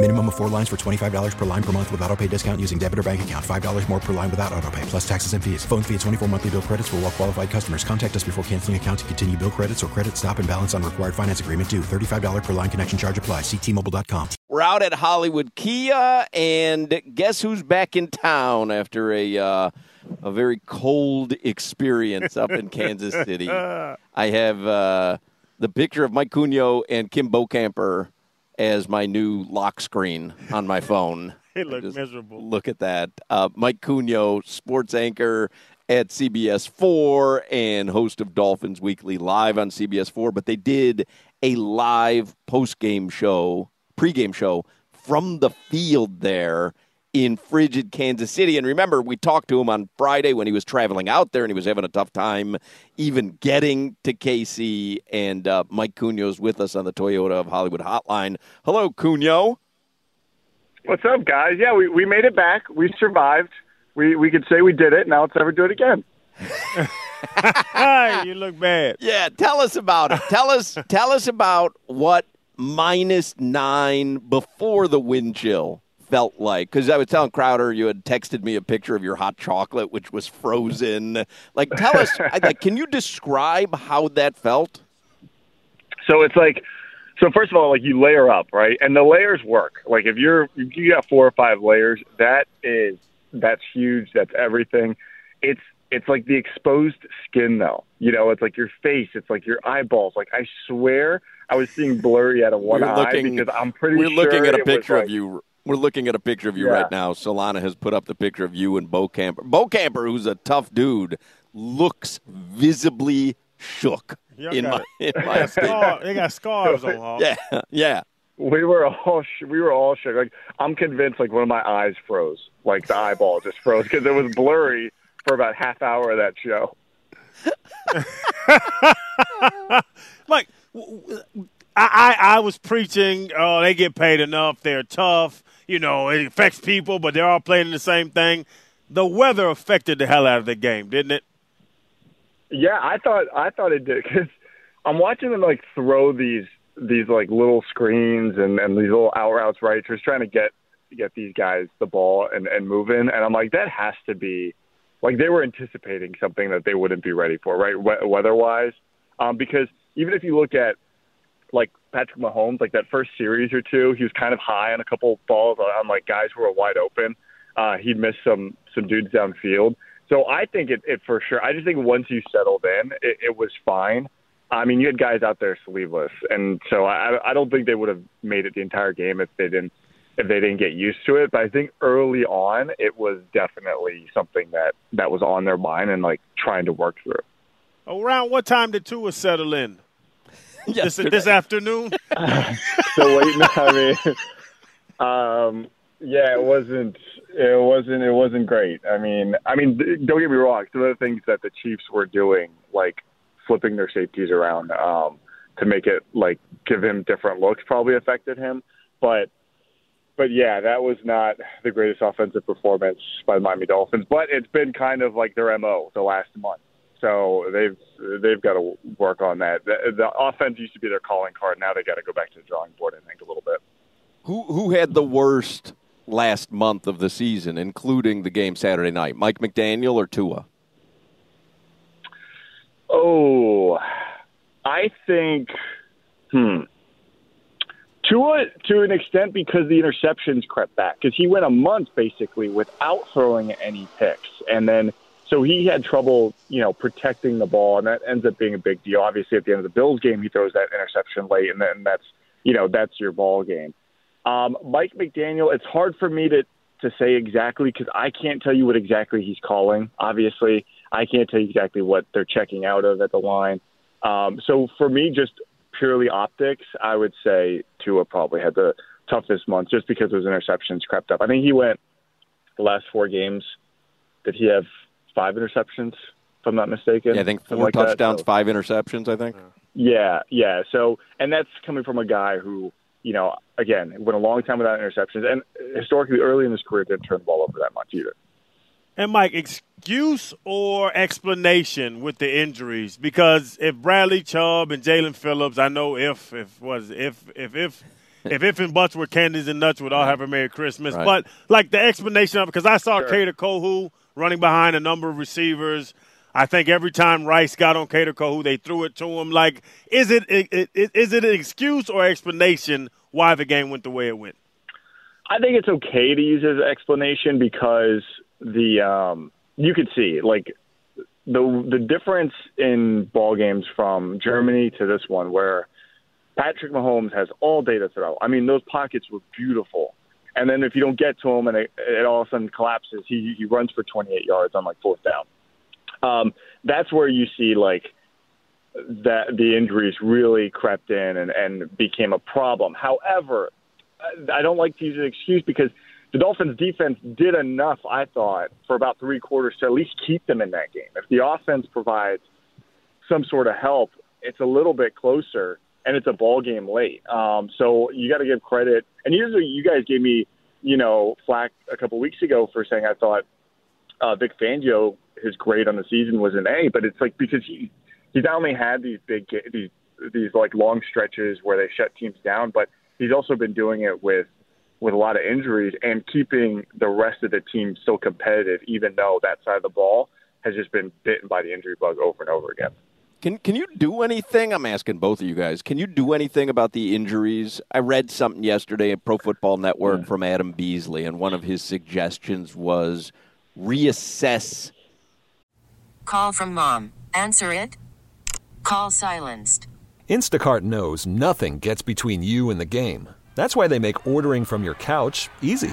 Minimum of four lines for $25 per line per month with auto pay discount using debit or bank account. $5 more per line without auto pay, plus taxes and fees. Phone fee at 24 monthly bill credits for all well qualified customers. Contact us before canceling account to continue bill credits or credit stop and balance on required finance agreement due. $35 per line connection charge apply. Ctmobile.com. We're out at Hollywood Kia, and guess who's back in town after a uh, a very cold experience up in Kansas City? I have uh, the picture of Mike Cugno and Kim Bokamper as my new lock screen on my phone. It looked miserable. Look at that. Uh, Mike Cugno, sports anchor at CBS 4 and host of Dolphins Weekly live on CBS 4, but they did a live post-game show, pregame show from the field there in frigid Kansas City. And remember, we talked to him on Friday when he was traveling out there and he was having a tough time even getting to KC. And uh, Mike Cugno's with us on the Toyota of Hollywood hotline. Hello, Cugno. What's up, guys? Yeah, we, we made it back. We survived. We we could say we did it. Now let's never do it again. Hey, you look bad. Yeah, tell us about it. Tell us tell us about what minus nine before the wind chill felt like. Because I was telling Crowder, you had texted me a picture of your hot chocolate, which was frozen. Like, tell us, I- like, can you describe how that felt? So it's like, so first of all, like you layer up, right? And the layers work. Like if you're if you got four or five layers, that is that's huge. That's everything. It's it's like the exposed skin though. You know, it's like your face. It's like your eyeballs. Like I swear, I was seeing blurry out of one We're eye looking- because I'm pretty We're sure looking at a picture of you. We're looking at a picture of you Yeah. right now. Solana has put up the picture of you and Bokamper. Bo Camper, who's a tough dude, looks visibly shook. Y'all In got my, it. in They my got, opinion. scar- they got scars on, Hawk. Yeah, yeah. We were all sh- we were all shook. Like I'm convinced, like one of my eyes froze, like the eyeball just froze because it was blurry for about half hour of that show. Like, w- w- I, I, I was preaching, oh, they get paid enough. They're tough. You know, it affects people, but they're all playing the same thing. The weather affected the hell out of the game, didn't it? Yeah, I thought I thought it did because I'm watching them like throw these these like little screens and and these little out routes, right? Just trying to get get these guys the ball and and move in, and I'm like, that has to be like they were anticipating something that they wouldn't be ready for, right? We- weather wise, um, because even if you look at like Patrick Mahomes, like that first series or two, he was kind of high on a couple balls on like guys who were wide open. Uh, he'd missed some some dudes downfield. So I think it, it for sure. I just think once you settled in, it, it was fine. I mean, you had guys out there sleeveless, and so I, I don't think they would have made it the entire game if they didn't if they didn't get used to it. But I think early on, it was definitely something that that was on their mind and like trying to work through. Around what time did Tua settle in? This, Yesterday. this afternoon? so wait, no, I mean, um, yeah, it wasn't, it wasn't, it wasn't great. I mean, I mean, th- don't get me wrong. Some of the things that the Chiefs were doing, like flipping their safeties around um, to make it like give him different looks, probably affected him. But, but yeah, that was not the greatest offensive performance by the Miami Dolphins. But it's been kind of like their mo the last month. So they've they've got to work on that. The, the offense used to be their calling card. Now they got to go back to the drawing board. I think a little bit. Who who had the worst last month of the season, including the game Saturday night? Mike McDaniel or Tua? Oh, I think, hmm. To a, to an extent, because the interceptions crept back, because he went a month basically without throwing any picks, and then So he had trouble, you know, protecting the ball, and that ends up being a big deal. Obviously, at the end of the Bills game, he throws that interception late, and then that's, you know, that's your ball game. Um, Mike McDaniel, it's hard for me to to say exactly because I can't tell you what exactly he's calling. Obviously, I can't tell you exactly what they're checking out of at the line. Um, so for me, just purely optics, I would say Tua probably had the toughest month just because those interceptions crept up. I think he went the last four games. Did he have five interceptions? If I'm not mistaken. Yeah, I think four like touchdowns, so, five interceptions. I think. Yeah, yeah. So, and that's coming from a guy who, you know, again, went a long time without interceptions, and historically, early in his career, didn't turn the ball over that much either. And Mike, excuse or explanation with the injuries? Because if Bradley Chubb and Jaelan Phillips, I know if if was if if if if if and buts were candies and nuts, we'd all have a Merry Christmas. Right. But like the explanation of because I saw sure. Kader Kohou running behind a number of receivers. I think every time Rice got on Kader Kohou, they threw it to him. Like, is it, it, it is it an excuse or explanation why the game went the way it went? I think it's okay to use as an explanation because the um, you could see like the the difference in ball games from Germany to this one, where Patrick Mahomes has all day to throw. I mean, those pockets were beautiful. And then if you don't get to him and it, it all of a sudden collapses, he he runs for 28 yards on like fourth down. Um, that's where you see like that the injuries really crept in and, and became a problem. However, I don't like to use an excuse because the Dolphins defense did enough, I thought, for about three quarters to at least keep them in that game. If the offense provides some sort of help, it's a little bit closer and it's a ball game late. Um, so you got to give credit. And usually you guys gave me, you know, flack a couple weeks ago for saying I thought uh, Vic Fangio, his grade on the season was an A, but it's like because he he's not only had these big these these like long stretches where they shut teams down, but he's also been doing it with with a lot of injuries and keeping the rest of the team so competitive, even though that side of the ball has just been bitten by the injury bug over and over again. Can can you do anything? I'm asking both of you guys. Can you do anything about the injuries? I read something yesterday at Pro Football Network yeah. from Adam Beasley, and one of his suggestions was reassess. Call from mom. Answer it. Call silenced. Instacart knows nothing gets between you and the game. That's why they make ordering from your couch easy.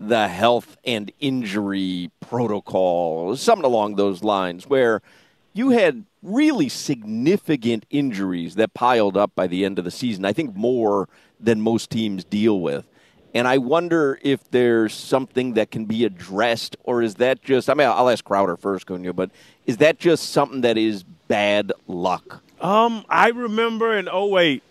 the health and injury protocol, something along those lines, where you had really significant injuries that piled up by the end of the season. I think more than most teams deal with. And I wonder if there's something that can be addressed, or is that just, I mean, I'll ask Crowder first, Cugno, but is that just something that is bad luck? Um, I remember in 08,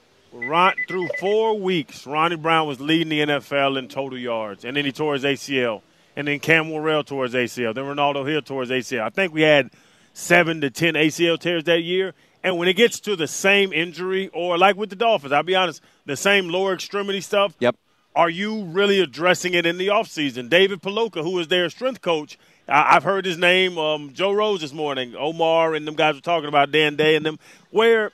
Ron, through four weeks, Ronnie Brown was leading the NFL in total yards, and then he tore his ACL, and then Cam Worrell tore his ACL, then Renaldo Hill tore his ACL. I think we had seven to ten ACL tears that year. And when it gets to the same injury, or like with the Dolphins, I'll be honest, the same lower extremity stuff. Yep. Are you really addressing it in the offseason? David Puloka, who is their strength coach, I've heard his name, um, Joe Rose this morning, Omar, and them guys were talking about Dan Day and them, where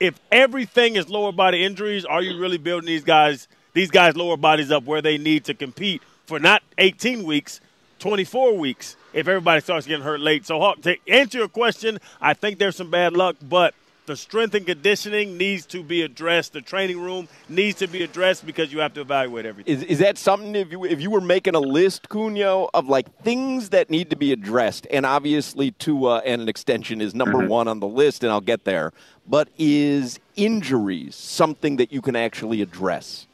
if everything is lower body injuries, are you really building these guys these guys' lower bodies up where they need to compete for not 18 weeks, 24 weeks if everybody starts getting hurt late. So, Hawk, to answer your question, I think there's some bad luck, but the strength and conditioning needs to be addressed. The training room needs to be addressed because you have to evaluate everything. Is, is that something if you if you were making a list, Cugno, of like things that need to be addressed, and obviously Tua and an extension is number Mm-hmm. one on the list, and I'll get there. But is injuries something that you can actually address?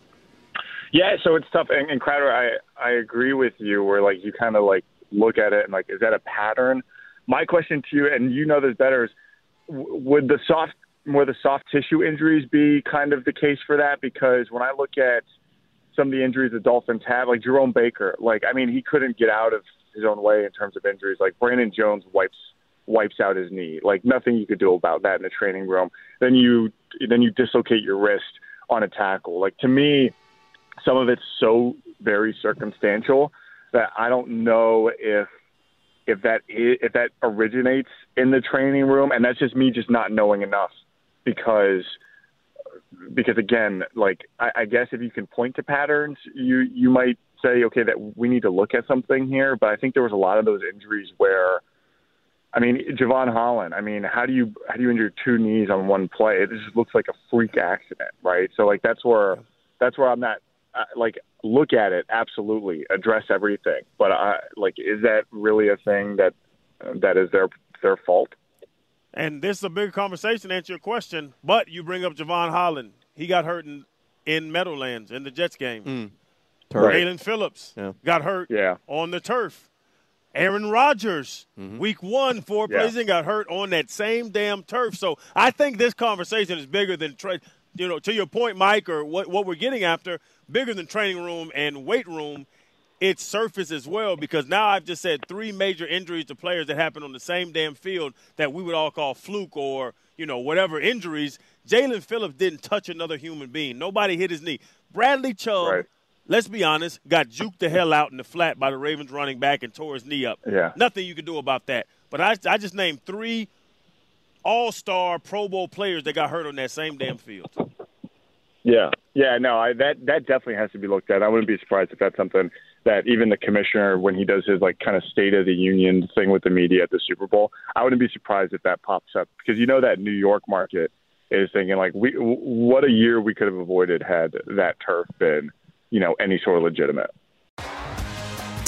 Yeah, so it's tough. And, and Crowder, I I agree with you. Where like you kind of like look at it and like, is that a pattern? My question to you, and you know this better, is w- would the soft more the soft tissue injuries be kind of the case for that? Because when I look at some of the injuries the Dolphins have, like Jerome Baker, like I mean, he couldn't get out of his own way in terms of injuries. Like Brandon Jones wipes wipes out his knee. Like nothing you could do about that in the training room. Then you then you dislocate your wrist on a tackle. Like to me, some of it's so very circumstantial that I don't know if if that if that originates in the training room, and that's just me just not knowing enough because because again, like I, I guess if you can point to patterns, you you might say okay that we need to look at something here. But I think there was a lot of those injuries where. I mean, Jevon Holland. I mean, how do you how do you injure two knees on one play? It just looks like a freak accident, right? So like that's where that's where I'm not like look at it absolutely address everything, but I like is that really a thing that that is their their fault? And this is a bigger conversation to answer your question, but you bring up Jevon Holland. He got hurt in, in Meadowlands in the Jets game. Mm. Turf. Jaelan Phillips Yeah. got hurt Yeah. on the turf. Aaron Rodgers, mm-hmm. week one, four Yeah. plays in, got hurt on that same damn turf. So I think this conversation is bigger than, tra- you know, to your point, Mike, or what, what we're getting after, bigger than training room and weight room. It's surface as well because now I've just said three major injuries to players that happened on the same damn field that we would all call fluke or, you know, whatever injuries. Jaelan Phillips didn't touch another human being. Nobody hit his knee. Bradley Chubb Right. let's be honest, got juked the hell out in the flat by the Ravens running back and tore his knee up. Yeah. Nothing you could do about that. But I, I just named three all star Pro Bowl players that got hurt on that same damn field. Yeah, yeah, no, I, that that definitely has to be looked at. I wouldn't be surprised if that's something that even the commissioner, when he does his like kind of State of the Union thing with the media at the Super Bowl, I wouldn't be surprised if that pops up because you know that New York market is thinking like, we what a year we could have avoided had that turf been, you know, any sort of legitimate.